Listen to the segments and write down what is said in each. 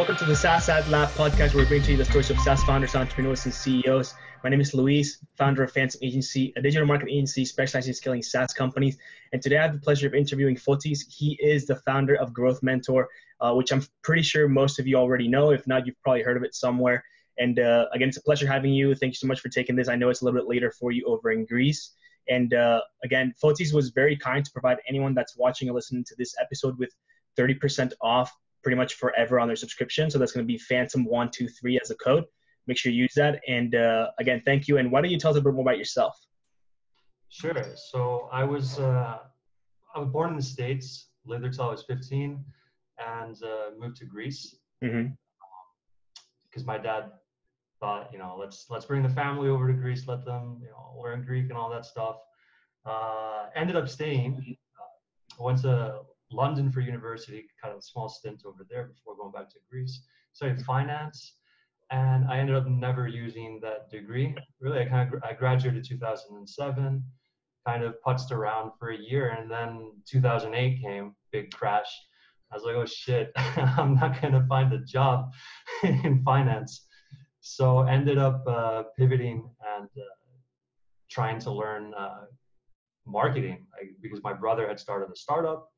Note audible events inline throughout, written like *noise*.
Welcome to the SaaS Ad Lab podcast, where we bring to you the stories of SaaS founders, entrepreneurs, and CEOs. My name is Luis, founder of Phantom Agency, a digital marketing agency specializing in scaling SaaS companies. And today I have the pleasure of interviewing Fotis. He is the founder of Growth Mentor, uh, which I'm pretty sure most of you already know. If not, you've probably heard of it somewhere. And uh, again, it's a pleasure having you. Thank you so much for taking this. I know it's a little bit later for you over in Greece. And uh, again, Fotis was very kind to provide anyone that's watching or listening to this episode with 30% off pretty much forever on their subscription. So that's going to be Phantom123 as a code. Make sure you use that. And uh, again, thank you. And why don't you tell us a bit more about yourself? Sure. So I was uh, I was born in the States, lived there till I was 15, and uh, moved to Greece because mm-hmm. um, my dad thought, you know, let's let's bring the family over to Greece, let them, you know, learn Greek and all that stuff. Uh, ended up staying. Uh, went to London for university, kind of a small stint over there before going back to Greece. Studied finance, and I ended up never using that degree. Really, I kind of I graduated 2007, kind of putzed around for a year, and then 2008 came, big crash. I was like, oh shit, *laughs* I'm not gonna find a job *laughs* in finance. So ended up uh, pivoting and uh, trying to learn uh, marketing I, because my brother had started a startup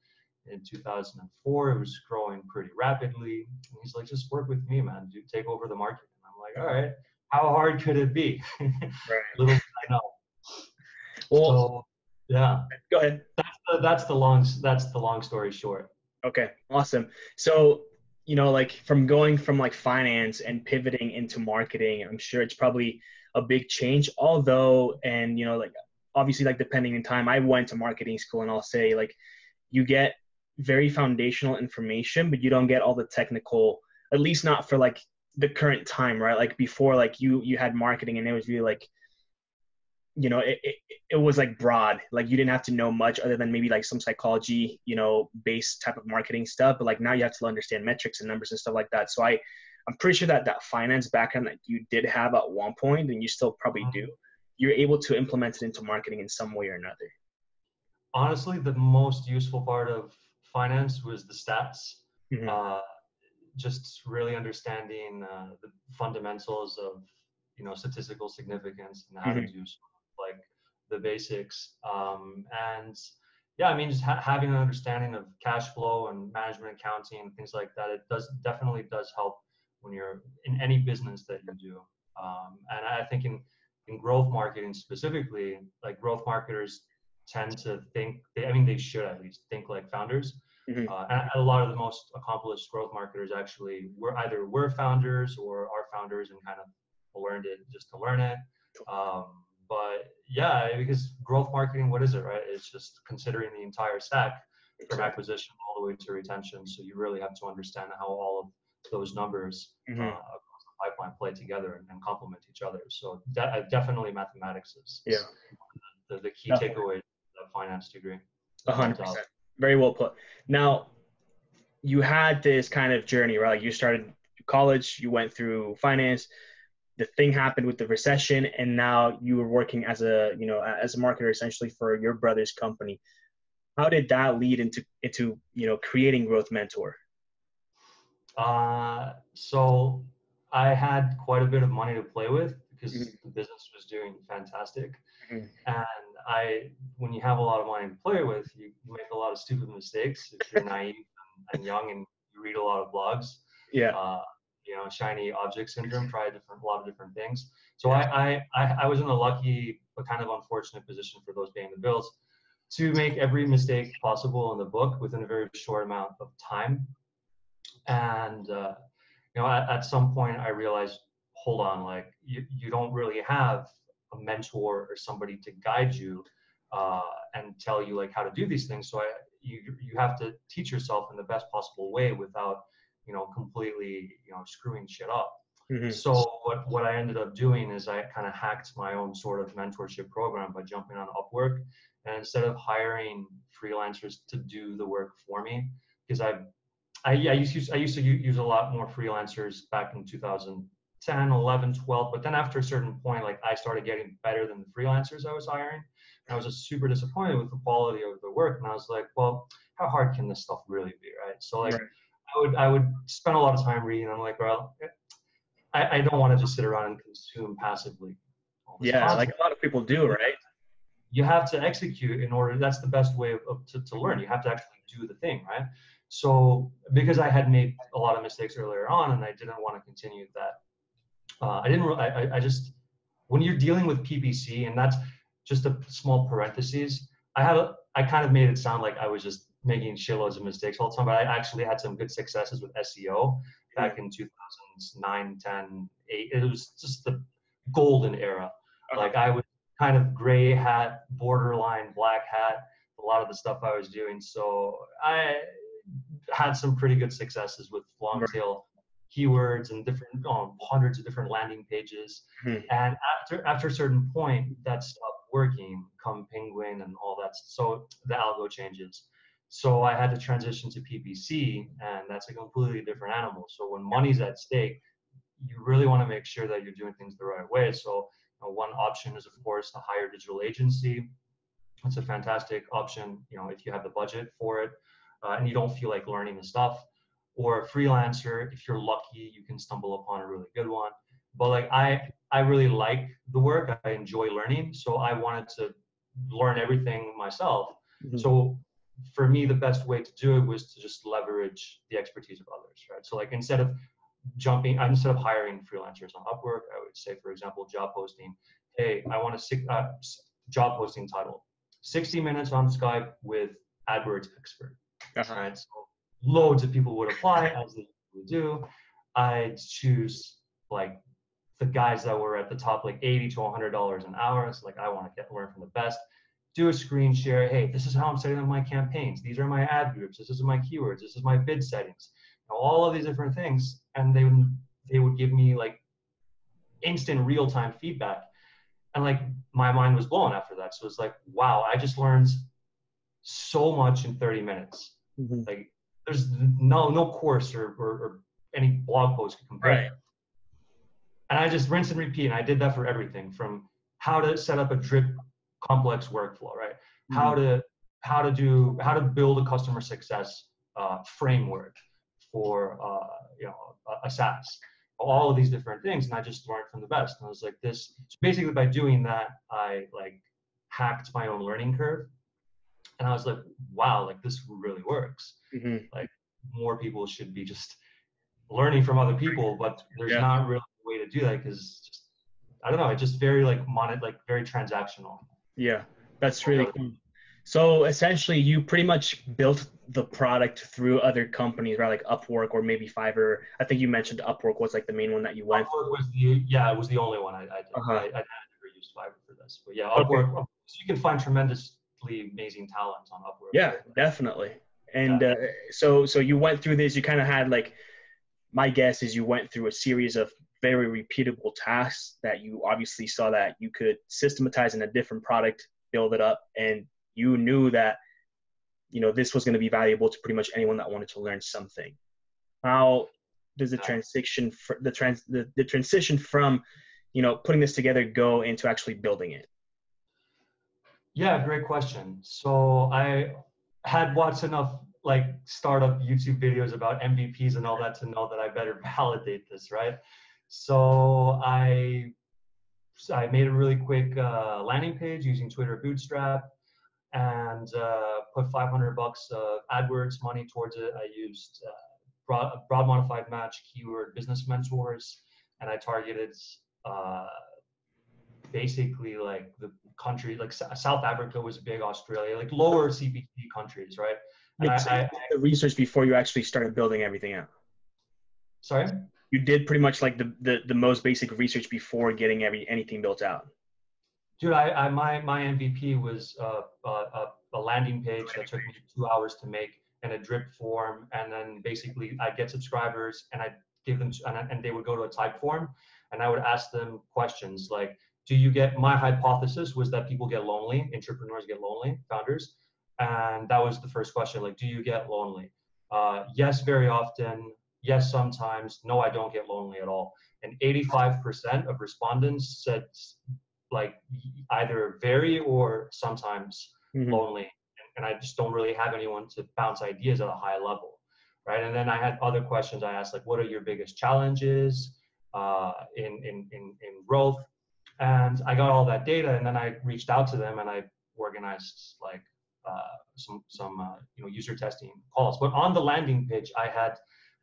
in 2004. It was growing pretty rapidly. And he's like, just work with me, man. Do take over the market. And I'm like, all right, how hard could it be? *laughs* right. Little I know. Well, so, yeah. Go ahead. That's the, that's the long that's the long story short. Okay, awesome. So you know, like from going from like finance and pivoting into marketing, I'm sure it's probably a big change. Although, and you know, like obviously, like depending in time, I went to marketing school, and I'll say like you get very foundational information, but you don't get all the technical, at least not for like the current time, right? Like before, like you you had marketing and it was really like, you know, it, it, it was like broad. Like you didn't have to know much other than maybe like some psychology, you know, based type of marketing stuff. But like now you have to understand metrics and numbers and stuff like that. So I I'm pretty sure that that finance background that you did have at one point and you still probably mm-hmm. do, you're able to implement it into marketing in some way or another. Honestly, the most useful part of finance was the stats. Mm-hmm. Uh, just really understanding uh, the fundamentals of you know statistical significance and how mm-hmm. to do like the basics. Um, and yeah, I mean, just ha- having an understanding of cash flow and management accounting and things like that, it does definitely does help when you're in any business that you do. Um, and I think in in growth marketing specifically, like growth marketers tend to think they, I mean they should at least think like founders. Mm-hmm. Uh, and a lot of the most accomplished growth marketers actually were either were founders or are founders and kind of learned it just to learn it. Um, but yeah, because growth marketing, what is it, right? It's just considering the entire stack from acquisition all the way to retention. So you really have to understand how all of those numbers mm-hmm. uh, across the pipeline play together and, and complement each other. So de- definitely mathematics is, yeah. the, the key takeaway finance degree. A hundred percent. Very well put. Now, you had this kind of journey, right? Like you started college, you went through finance, the thing happened with the recession, and now you were working as a, you know, as a marketer essentially for your brother's company. How did that lead into into you know creating Growth Mentor? Uh, so I had quite a bit of money to play with because mm-hmm. the business was doing fantastic. Mm-hmm. And I, when you have a lot of money to play with, you, you make a lot of stupid mistakes if you're *laughs* naive and, and, young and you read a lot of blogs. Yeah. Uh, you know, shiny object syndrome. Try a different, a lot of different things. So I, I, I was in a lucky but kind of unfortunate position for those paying the bills to make every mistake possible in the book within a very short amount of time. And uh, you know, at, at some point, I realized, hold on, like you, you don't really have a mentor or somebody to guide you uh, and tell you like how to do these things. So I, you you have to teach yourself in the best possible way without you know completely you know screwing shit up. Mm-hmm. So what what I ended up doing is I kind of hacked my own sort of mentorship program by jumping on Upwork, and instead of hiring freelancers to do the work for me, because I've I, I used to, I used to use a lot more freelancers back in 2000 10, 11, 12. But then after a certain point, like I started getting better than the freelancers I was hiring. And I was just super disappointed with the quality of the work. And I was like, well, how hard can this stuff really be? Right. So like right. I would I would spend a lot of time reading. I'm like, well, I, I don't want to just sit around and consume passively. Yeah, like a lot of people do, right? You have to execute in order. That's the best way of, of, to, to learn. You have to actually do the thing, right? So because I had made a lot of mistakes earlier on, and I didn't want to continue that, uh, I didn't. I, I just when you're dealing with PPC, and that's just a small parenthesis. I have I kind of made it sound like I was just making shitloads of mistakes all the time, but I actually had some good successes with SEO back in 2009, 10, 8. It was just the golden era. Uh-huh. Like I was kind of gray hat, borderline black hat, a lot of the stuff I was doing. So I had some pretty good successes with long tail keywords and different um, hundreds of different landing pages. Hmm. And after after a certain point, that stopped working. Come Penguin and all that. So the algo changes. So I had to transition to PPC, and that's a completely different animal. So when money's at stake, you really want to make sure that you're doing things the right way. So you know, one option is, of course, to hire a digital agency. It's a fantastic option, you know, if you have the budget for it uh, and you don't feel like learning the stuff. Or a freelancer, if you're lucky, you can stumble upon a really good one. But like I, I really like the work. I enjoy learning, so I wanted to learn everything myself. Mm-hmm. So for me, the best way to do it was to just leverage the expertise of others, right? So like instead of jumping, instead of hiring freelancers on Upwork, I would say, for example, job posting. Hey, I want a uh, job posting title, 60 minutes on Skype with AdWords expert. Uh-huh. Right. So loads of people would apply as they would do. I'd choose like the guys that were at the top, like 80 to 100 dollars an hour. It's like I want to get the learn from the best do a screen share. Hey, this is how I'm setting up my campaigns. These are my ad groups. This is my keywords. This is my bid settings. Know, all of these different things, and they would they would give me like instant real time feedback, and like my mind was blown after that. So it's like, wow, I just learned so much in 30 minutes. Mm-hmm. Like there's no no course or, or, or any blog post can compare. Right. And I just rinse and repeat, and I did that for everything from how to set up a drip complex workflow, right? Mm-hmm. How to how to do how to build a customer success uh, framework for uh, you know a, a SaaS, all of these different things, and I just learned from the best. And I was like, this. So basically, by doing that, I like hacked my own learning curve, and I was like, wow, like this really works. Mm-hmm. Like more people should be just learning from other people, but there's yeah. not really a way to do that because I don't know, it's just very like monet, like very transactional. Yeah, that's really cool. So essentially, you pretty much built the product through other companies, right? Like Upwork or maybe Fiverr. I think you mentioned Upwork was like the main one that you went. Upwork was the yeah, it was the only one I I, did. Uh-huh. I, I never used Fiverr for this, but yeah, Upwork. Okay. You can find amazing talent on Upwork. Yeah, definitely. And yeah. Uh, so so you went through this. You kind of had like, my guess is you went through a series of very repeatable tasks that you obviously saw that you could systematize in a different product, build it up, and you knew that you know this was going to be valuable to pretty much anyone that wanted to learn something. How does the transition the trans the, the transition from you know putting this together go into actually building it? Yeah, great question. So I had watched enough like startup YouTube videos about MVPs and all that to know that I better *laughs* validate this, right? So I I made a really quick uh, landing page using Twitter Bootstrap and uh, put 500 bucks of AdWords money towards it. I used uh, broad, broad, modified match keyword business mentors, and I targeted uh, basically like the country, like South Africa was big, Australia, like lower CPT countries, right? And I, I, the research before you actually started building everything out. Sorry you did pretty much like the, the, the most basic research before getting every anything built out. Dude, I, I my my MVP was uh, uh, a landing page that took me two hours to make and a drip form, and then basically I get subscribers and I give them and, and they would go to a Typeform, and I would ask them questions like, do you get my hypothesis was that people get lonely, entrepreneurs get lonely, founders, and that was the first question like, do you get lonely? Uh, yes, very often yes, sometimes, no, I don't get lonely at all. And 85% of respondents said like either very or sometimes mm-hmm. lonely. And I just don't really have anyone to bounce ideas at a high level. right? And then I had other questions. I asked like, what are your biggest challenges uh, in, in in in growth? And I got all that data, and then I reached out to them and I organized like uh, some some uh, you know user testing calls. But on the landing page, I had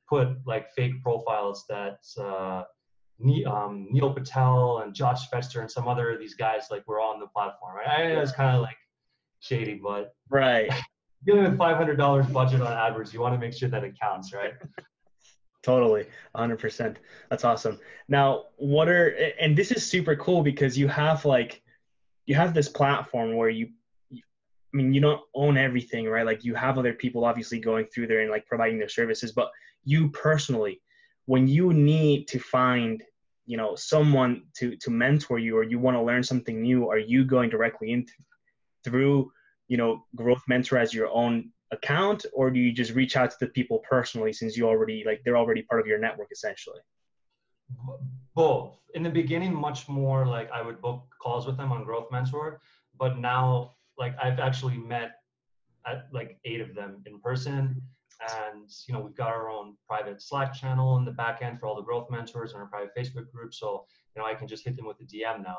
put like fake profiles that uh, um, Neil Patel and Josh Fechter and some other of these guys like were on the platform. Right? I know it's kind of like shady, but right. *laughs* Dealing with five hundred dollars budget on AdWords, you want to make sure that it counts, right? Totally, 100%. That's awesome. Now, what are and this is super cool because you have like you have this platform where you I mean, you don't own everything, right? Like you have other people obviously going through there and like providing their services, but you personally, when you need to find, you know, someone to to mentor you or you want to learn something new, are you going directly in through, you know, Growth Mentor as your own account, or do you just reach out to the people personally since you already like they're already part of your network essentially? Both. In the beginning, much more like I would book calls with them on Growth Mentor, but now like I've actually met at like eight of them in person. And you know, we've got our own private Slack channel in the back end for all the growth mentors and our private Facebook group. So, you know, I can just hit them with a DM now.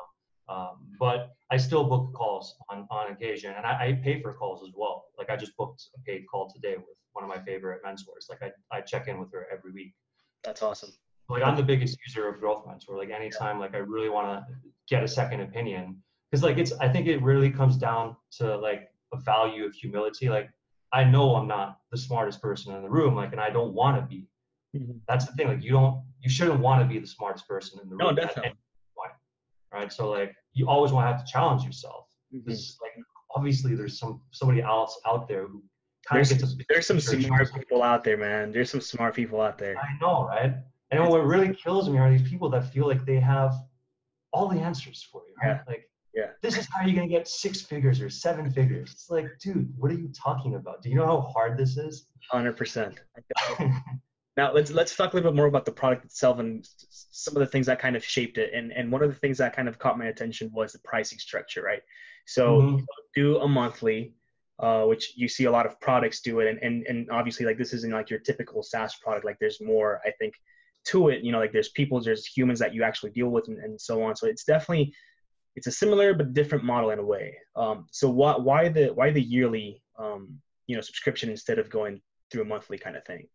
Um, but I still book calls on, on occasion and I, I, pay for calls as well. Like I just booked a paid call today with one of my favorite mentors. Like I, I check in with her every week. That's awesome. Like I'm the biggest user of growth mentor. Like anytime like I really want to get a second opinion, because like it's i think it really comes down to like a value of humility like i know i'm not the smartest person in the room like and i don't want to be mm-hmm. that's the thing like you don't you shouldn't want to be the smartest person in the room no, definitely. Right so like you always want to have to challenge yourself because mm-hmm. like obviously there's some somebody else out there who kind there's, of gets a there's some smart people out there man there's some smart people out there i know right and what really kills me are these people that feel like they have all the answers for you right? yeah. like yeah. This is how you're gonna get six figures or seven figures. It's like, dude, what are you talking about? Do you know how hard this is? Hundred percent. *laughs* Now let's let's talk a little bit more about the product itself and some of the things that kind of shaped it. And and one of the things that kind of caught my attention was the pricing structure, right? So mm-hmm. do a monthly, uh, which you see a lot of products do it, and, and and obviously like this isn't like your typical SaaS product. Like there's more, I think, to it. You know, like there's people, there's humans that you actually deal with, and, and so on. So it's definitely it's a similar but different model in a way. Um, so why why the why the yearly um, you know subscription instead of going through a monthly kind of thing?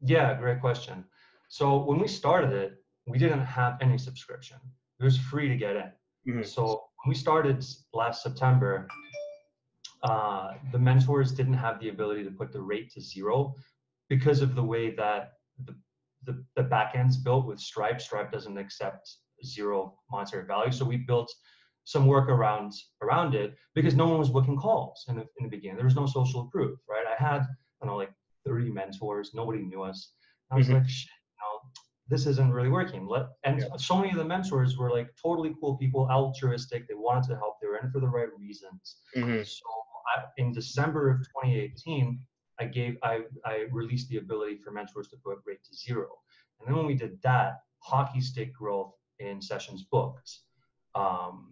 Yeah, great question. So when we started it, we didn't have any subscription. It was free to get in. Mm-hmm. So when we started last September, uh, the mentors didn't have the ability to put the rate to zero because of the way that the, the, the backend's built with Stripe. Stripe doesn't accept zero monetary value. So we built some workarounds around it because no one was booking calls in the, in the beginning. There was no social proof, right? I had, I don't know, like 30 mentors. Nobody knew us. I was mm-hmm. like, Shit, you know, this isn't really working. Let, and yeah. so many of the mentors were like totally cool people, altruistic. They wanted to help. They were in for the right reasons. Mm-hmm. So I, in December of 2018, I gave, I, I released the ability for mentors to put rate to zero. And then when we did that, hockey stick growth in sessions booked. Um,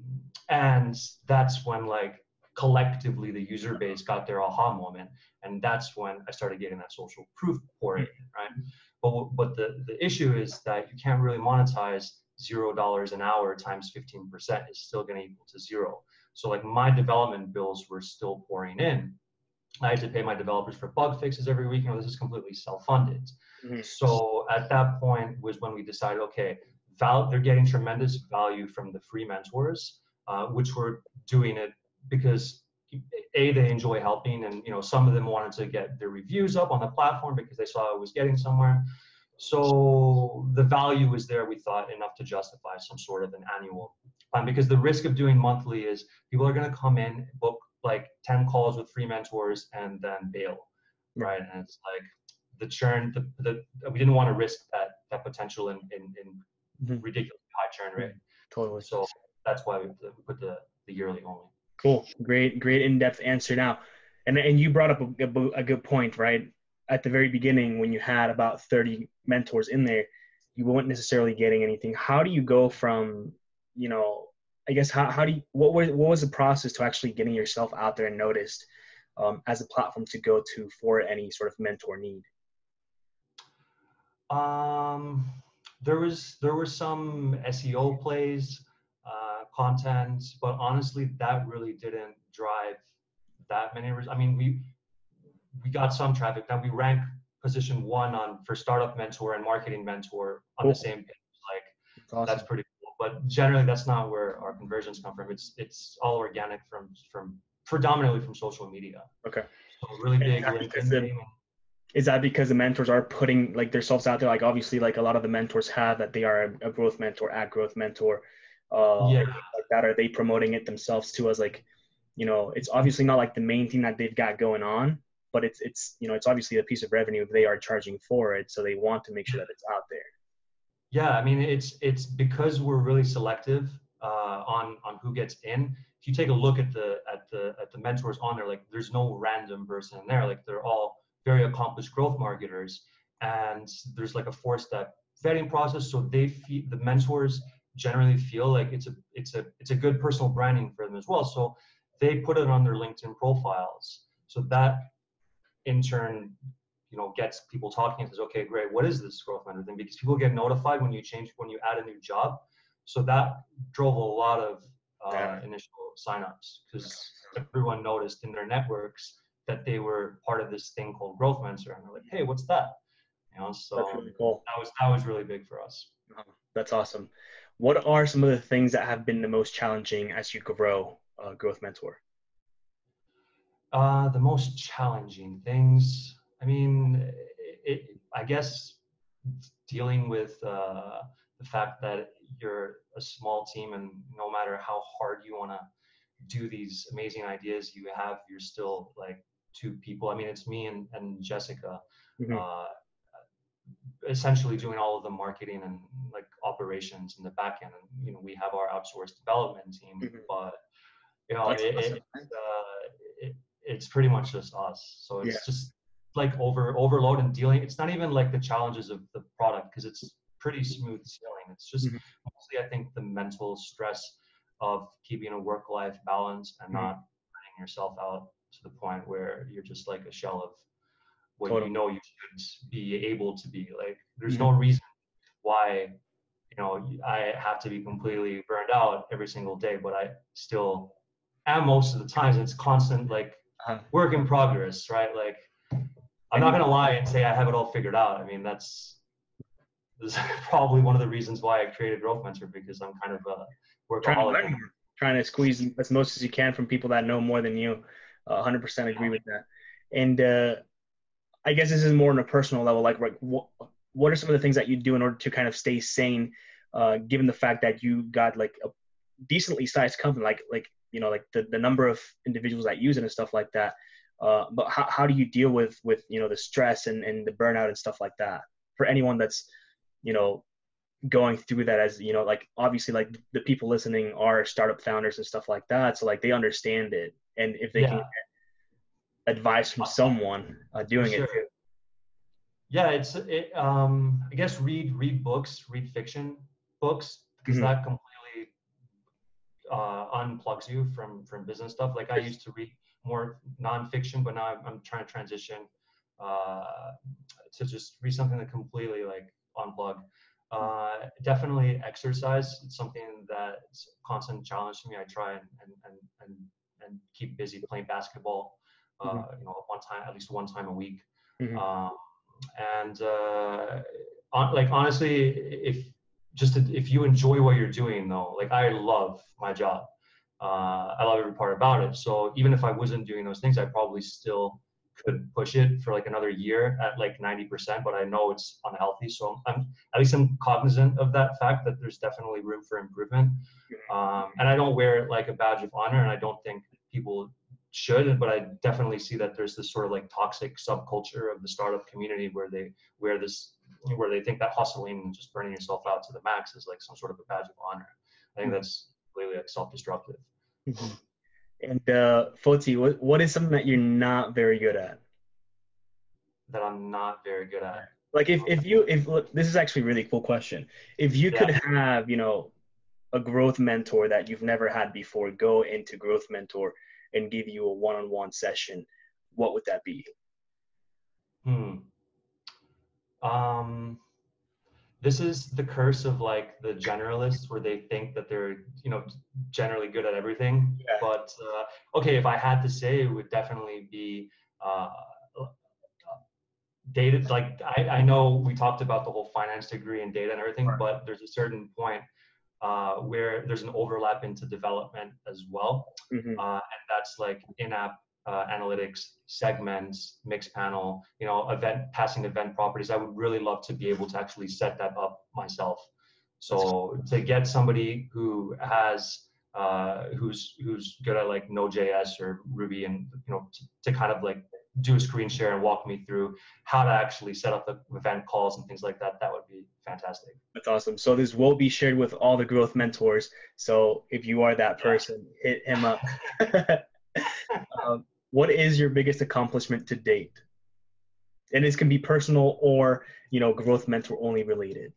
and that's when like collectively the user base got their aha moment. And that's when I started getting that social proof for it, right? But, but the, the issue is that you can't really monetize zero dollars an hour times 15% is still going to equal to zero. So like my development bills were still pouring in. I had to pay my developers for bug fixes every week. You know, this is completely self-funded. Mm-hmm. So at that point was when we decided, okay, val- they're getting tremendous value from the free mentors, uh, which were doing it because a they enjoy helping, and you know some of them wanted to get their reviews up on the platform because they saw it was getting somewhere. So the value was there, we thought, enough to justify some sort of an annual plan. Because the risk of doing monthly is people are going to come in, book like 10 calls with free mentors, and then bail, right? And it's like the churn, the, the we didn't want to risk that that potential in in, in mm-hmm. ridiculously high churn rate. Totally. So that's why we put the, the yearly only. Cool. Great, great in-depth answer now. And, and you brought up a, a, a good point, right? At the very beginning, when you had about 30 mentors in there, you weren't necessarily getting anything. How do you go from, you know, I guess how, how do you, what was, what was the process to actually getting yourself out there and noticed um, as a platform to go to for any sort of mentor need? Um, there was there were some SEO plays, content, but honestly, that really didn't drive that many. Res- I mean, we we got some traffic. Now we rank position one on for startup mentor and marketing mentor on cool. the same page. Like that's, awesome. that's pretty cool. But generally, that's not where our conversions come from. It's it's all organic from from predominantly from social media. Okay. So really big LinkedIn is that because the mentors are putting like themselves out there like obviously like a lot of the mentors have that they are a, a growth mentor at growth mentor uh yeah. like that are they promoting it themselves too as like you know it's obviously not like the main thing that they've got going on but it's it's you know it's obviously a piece of revenue they are charging for it so they want to make sure that it's out there. Yeah i mean it's it's because we're really selective uh, on on who gets in. If you take a look at the at the at the mentors on there like there's no random person in there. Like they're all very accomplished growth marketers and there's like a four step vetting process so they feed the mentors generally feel like it's a it's a it's a good personal branding for them as well. So they put it on their linkedin profiles. So that in turn you know gets people talking and says okay great. What is this growth mentor thing? Because people get notified when you change when you add a new job. So that drove a lot of uh, initial signups because everyone noticed in their networks that they were part of this thing called Growth Mentor, and they're like, "Hey, what's that?" You know, so really cool. that was that was really big for us. That's awesome. What are some of the things that have been the most challenging as you grow uh, Growth Mentor? Uh, the most challenging things. I mean, it, I guess dealing with uh, the fact that you're a small team, and no matter how hard you want to do these amazing ideas you have, you're still like two people. I mean, it's me and, and Jessica, mm-hmm. Essentially doing all of the marketing and like operations in the back end. And, you know, we have our outsourced development team, mm-hmm. but you know, it, awesome. it, uh, it, it's pretty much just us. So it's yeah. just like over overload and dealing. It's not even like the challenges of the product because it's pretty smooth sailing. It's just mm-hmm. mostly, I think, the mental stress of keeping a work-life balance and mm-hmm. not burning yourself out to the point where you're just like a shell of what totally. you know you should be able to be. Like there's mm-hmm. no reason why you know I have to be completely burned out every single day, but I still am most of the times. It's constant like uh-huh. work in progress, right? Like I'm not gonna lie and say I have it all figured out. I mean that's this is *laughs* probably one of the reasons why I created Growth Mentor because I'm kind of a workaholic. Trying to, trying to squeeze as most as you can from people that know more than you. 100% agree with that. And uh, I guess this is more on a personal level. Like, like what, what are some of the things that you do in order to kind of stay sane, uh, given the fact that you got like a decently sized company, like like you know like the, the number of individuals that use it and stuff like that. Uh, but how, how do you deal with with you know the stress and, and the burnout and stuff like that for anyone that's you know going through that as you know like obviously like the people listening are startup founders and stuff like that so like they understand it and if they yeah. can advice from someone uh, doing sure. it too. Yeah, it's it. Um, I guess read read books, read fiction books because mm-hmm. that completely uh, unplugs you from from business stuff. Like I used to read more nonfiction, but now I'm, I'm trying to transition uh, to just read something that completely like unplug. Uh, definitely exercise. It's something that's a constant challenge to me. I try and, and, and, and and keep busy playing basketball. Uh, mm-hmm. You know, one time at least one time a week. Mm-hmm. Um, and uh, on, like honestly, if just if you enjoy what you're doing though, like I love my job. Uh, I love every part about it. So even if I wasn't doing those things, I probably still could push it for like another year at like 90%, but I know it's unhealthy. So I'm at least I'm cognizant of that fact that there's definitely room for improvement. Um, and I don't wear it like a badge of honor, and I don't think people should, but I definitely see that there's this sort of like toxic subculture of the startup community where they where this, where they think that hustling and just burning yourself out to the max is like some sort of a badge of honor. I think that's completely like self-destructive. Mm-hmm. And uh, Foti, what, what is something that you're not very good at? That I'm not very good at. Like if, if you if look, this is actually a really cool question. If you yeah. could have you know a growth mentor that you've never had before go into growth mentor and give you a one-on-one session, what would that be? Hmm. Um, this is the curse of like the generalists where they think that they're you know generally good at everything yeah. but uh, okay if i had to say it would definitely be uh, data like I, I know we talked about the whole finance degree and data and everything right. but there's a certain point uh, where there's an overlap into development as well. Mm-hmm. uh, and that's like in-app uh, analytics segments Mixpanel, you know event passing event properties. I would really love to be able to actually set that up myself. So to get somebody who has uh, who's who's good at like Node.js or Ruby, and you know to, to, kind of like do a screen share and walk me through how to actually set up the event calls and things like that, that would be fantastic. That's awesome. So this will be shared with all the growth mentors. So if you are that person, hit him up. *laughs* um, what is your biggest accomplishment to date? And this can be personal or you know growth mentor only related.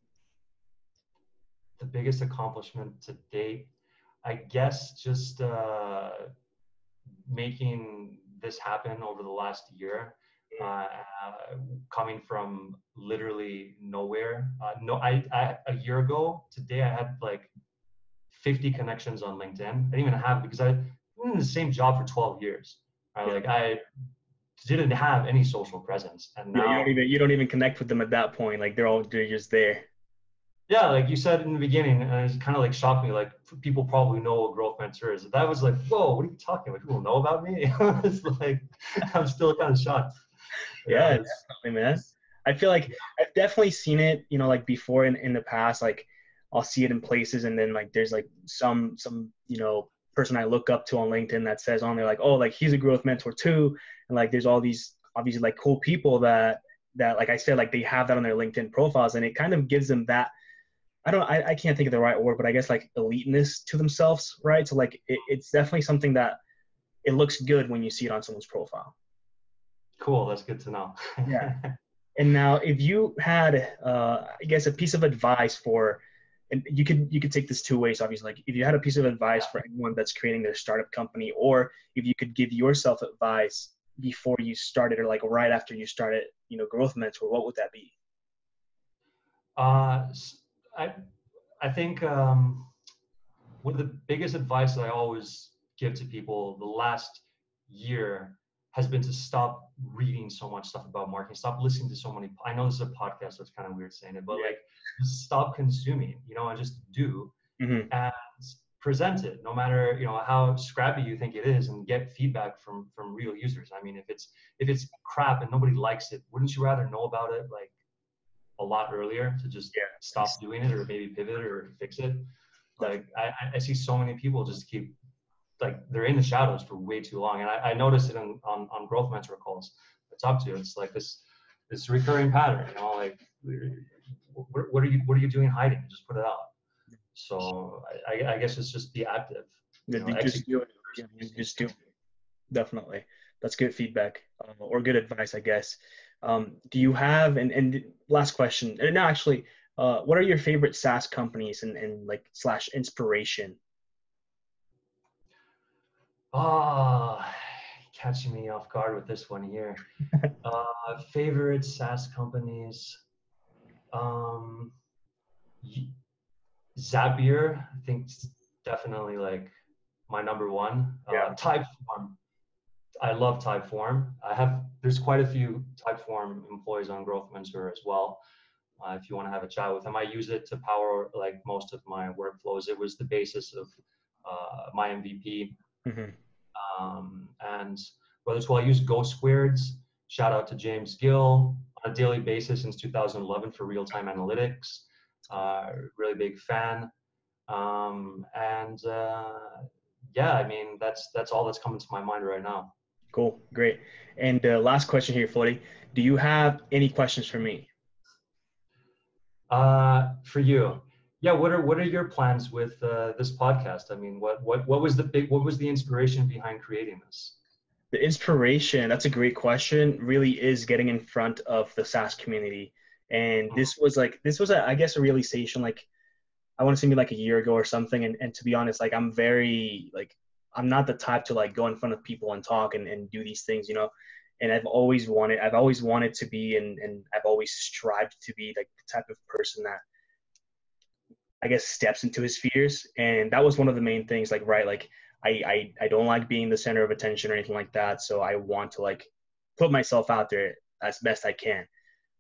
The biggest accomplishment to date, I guess, just uh, making this happen over the last year. Uh, coming from literally nowhere. Uh, no, I, I, a year ago today I had like 50 connections on LinkedIn. I didn't even have because I been in the same job for 12 years. Right? Like I didn't have any social presence, and now yeah, you don't even you don't even connect with them at that point. Like they're all they're just there yeah, like you said in the beginning, and it kind of like shocked me. Like people probably know what growth mentor is. That was like, whoa, what are you talking about? People know about me. *laughs* it's like I'm still kind of shocked. Yeah, yeah definitely, man. I feel like I've definitely seen it. You know, like before in in the past, like I'll see it in places, and then like there's like some some you know person I look up to on LinkedIn that says on there like, oh, like he's a growth mentor too, and like there's all these obviously like cool people that that like I said like they have that on their LinkedIn profiles, and it kind of gives them that I don't I, I can't think of the right word, but I guess like eliteness to themselves, right? So like it, it's definitely something that it looks good when you see it on someone's profile. Cool, that's good to know. yeah. *laughs* And now, if you had, uh, I guess, a piece of advice for, and you could you could take this two ways, obviously. Like, if you had a piece of advice for anyone that's creating their startup company, or if you could give yourself advice before you started, or like right after you started, you know, Growth Mentor, what would that be? Uh, I I think um, one of the biggest advice that I always give to people the last year has been to stop reading so much stuff about marketing. Stop listening to so many. I know this is a podcast, so it's kind of weird saying it, but yeah. like stop consuming. You know, and just do mm-hmm. and present it, no matter you know how scrappy you think it is, and get feedback from from real users. I mean, if it's if it's crap and nobody likes it, wouldn't you rather know about it like a lot earlier to just yeah. stop doing it or maybe pivot or fix it. Like I, I see so many people just keep like they're in the shadows for way too long. And I, I noticed it in, on, on growth mentor calls I talk to. It's like this this recurring pattern, you know, like what, what are you what are you doing hiding? Just put it out. So I, I guess it's just be active. You, know, just do it. Yeah, just do it. Definitely. That's good feedback uh, or good advice, I guess. Um, do you have and, and last question? And now actually, uh, what are your favorite SaaS companies and, and like slash inspiration? Ah, oh, catching me off guard with this one here. *laughs* uh, favorite SaaS companies. Um, Zapier, I think definitely like my number one. Uh, yeah. Uh, Typeform, I love Typeform. I have there's quite a few Typeform employees on Growth Mentor as well. Uh, if you want to have a chat with them, I use it to power like most of my workflows. It was the basis of uh, my MVP. Mm-hmm. Um, and whether it's well, I use GoSquared. Shout out to James Gill on a daily basis since 2011 for real time analytics. Uh, really big fan. Um, and uh, yeah, I mean that's that's all that's coming to my mind right now. Cool, great. And uh, last question here, Floyd. Do you have any questions for me? Uh, for you, yeah. What are what are your plans with uh, this podcast? I mean, what what what was the big what was the inspiration behind creating this? The inspiration, that's a great question. Really is getting in front of the SaaS community, and mm-hmm. this was like this was a I guess a realization like I want to say me like a year ago or something. And and to be honest, like I'm very like I'm not the type to like go in front of people and talk and, and do these things, you know. And I've always wanted I've always wanted to be and, and I've always strived to be like the type of person that I guess steps into his fears, and that was one of the main things. Like right, like I I I don't like being the center of attention or anything like that, so I want to like put myself out there as best I can.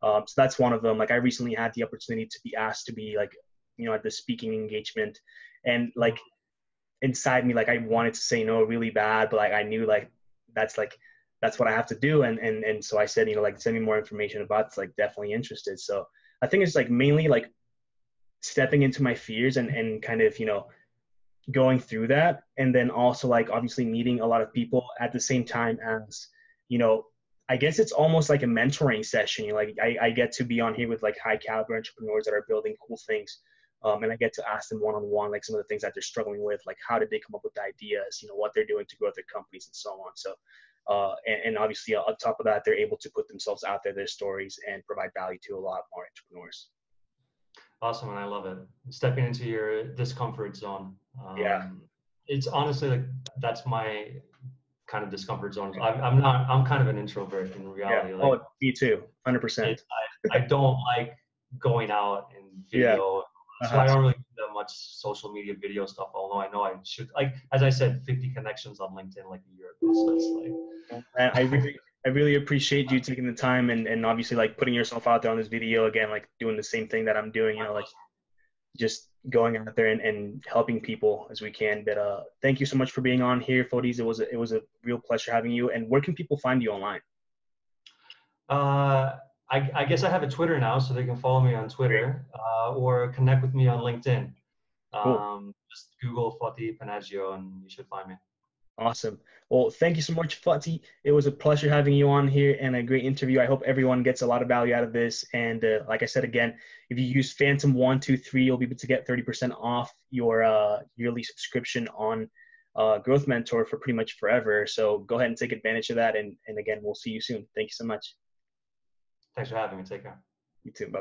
Um, so that's one of them. Like I recently had the opportunity to be asked to be like, you know, at the speaking engagement, and like inside me, like I wanted to say no really bad, but like I knew like that's like that's what I have to do, and and and so I said, you know, like send me more information about this. Like definitely interested. So I think it's like mainly like stepping into my fears and and kind of you know going through that, and then also like obviously meeting a lot of people at the same time as you know I guess it's almost like a mentoring session. You know, like I, I get to be on here with like high caliber entrepreneurs that are building cool things. Um, and I get to ask them one on one, like some of the things that they're struggling with, like how did they come up with the ideas, you know, what they're doing to grow their companies and so on. So, uh, and, and, obviously uh, on top of that, they're able to put themselves out there, their stories, and provide value to a lot more entrepreneurs. Awesome, and I love it. Stepping into your discomfort zone. Um, yeah. It's honestly like that's my kind of discomfort zone. I'm, I'm not. I'm kind of an introvert in reality. Yeah. Like, oh, me too. Hundred percent. I, I don't like going out and *laughs* video. Uh-huh. So I don't really do that much social media video stuff. Although I know I should. Like as I said, 50 connections on LinkedIn like a year ago. So it's like. I really, I really appreciate you taking the time and and obviously like putting yourself out there on this video again, like doing the same thing that I'm doing. You know, like just going out there and, and helping people as we can. But uh, thank you so much for being on here, Fotis. It was a, it was a real pleasure having you. And where can people find you online? Uh, I, I guess I have a Twitter now, so they can follow me on Twitter uh, or connect with me on LinkedIn. Um. Just Google Foti Panaggio and you should find me. Awesome. Well, thank you so much, Fati. It was a pleasure having you on here and a great interview. I hope everyone gets a lot of value out of this. And uh, like I said again, if you use Phantom one two three, you'll be able to get thirty percent off your uh, yearly subscription on uh, Growth Mentor for pretty much forever. So go ahead and take advantage of that. And and again, we'll see you soon. Thank you so much. Thanks for having me. Take care. You too. Bye.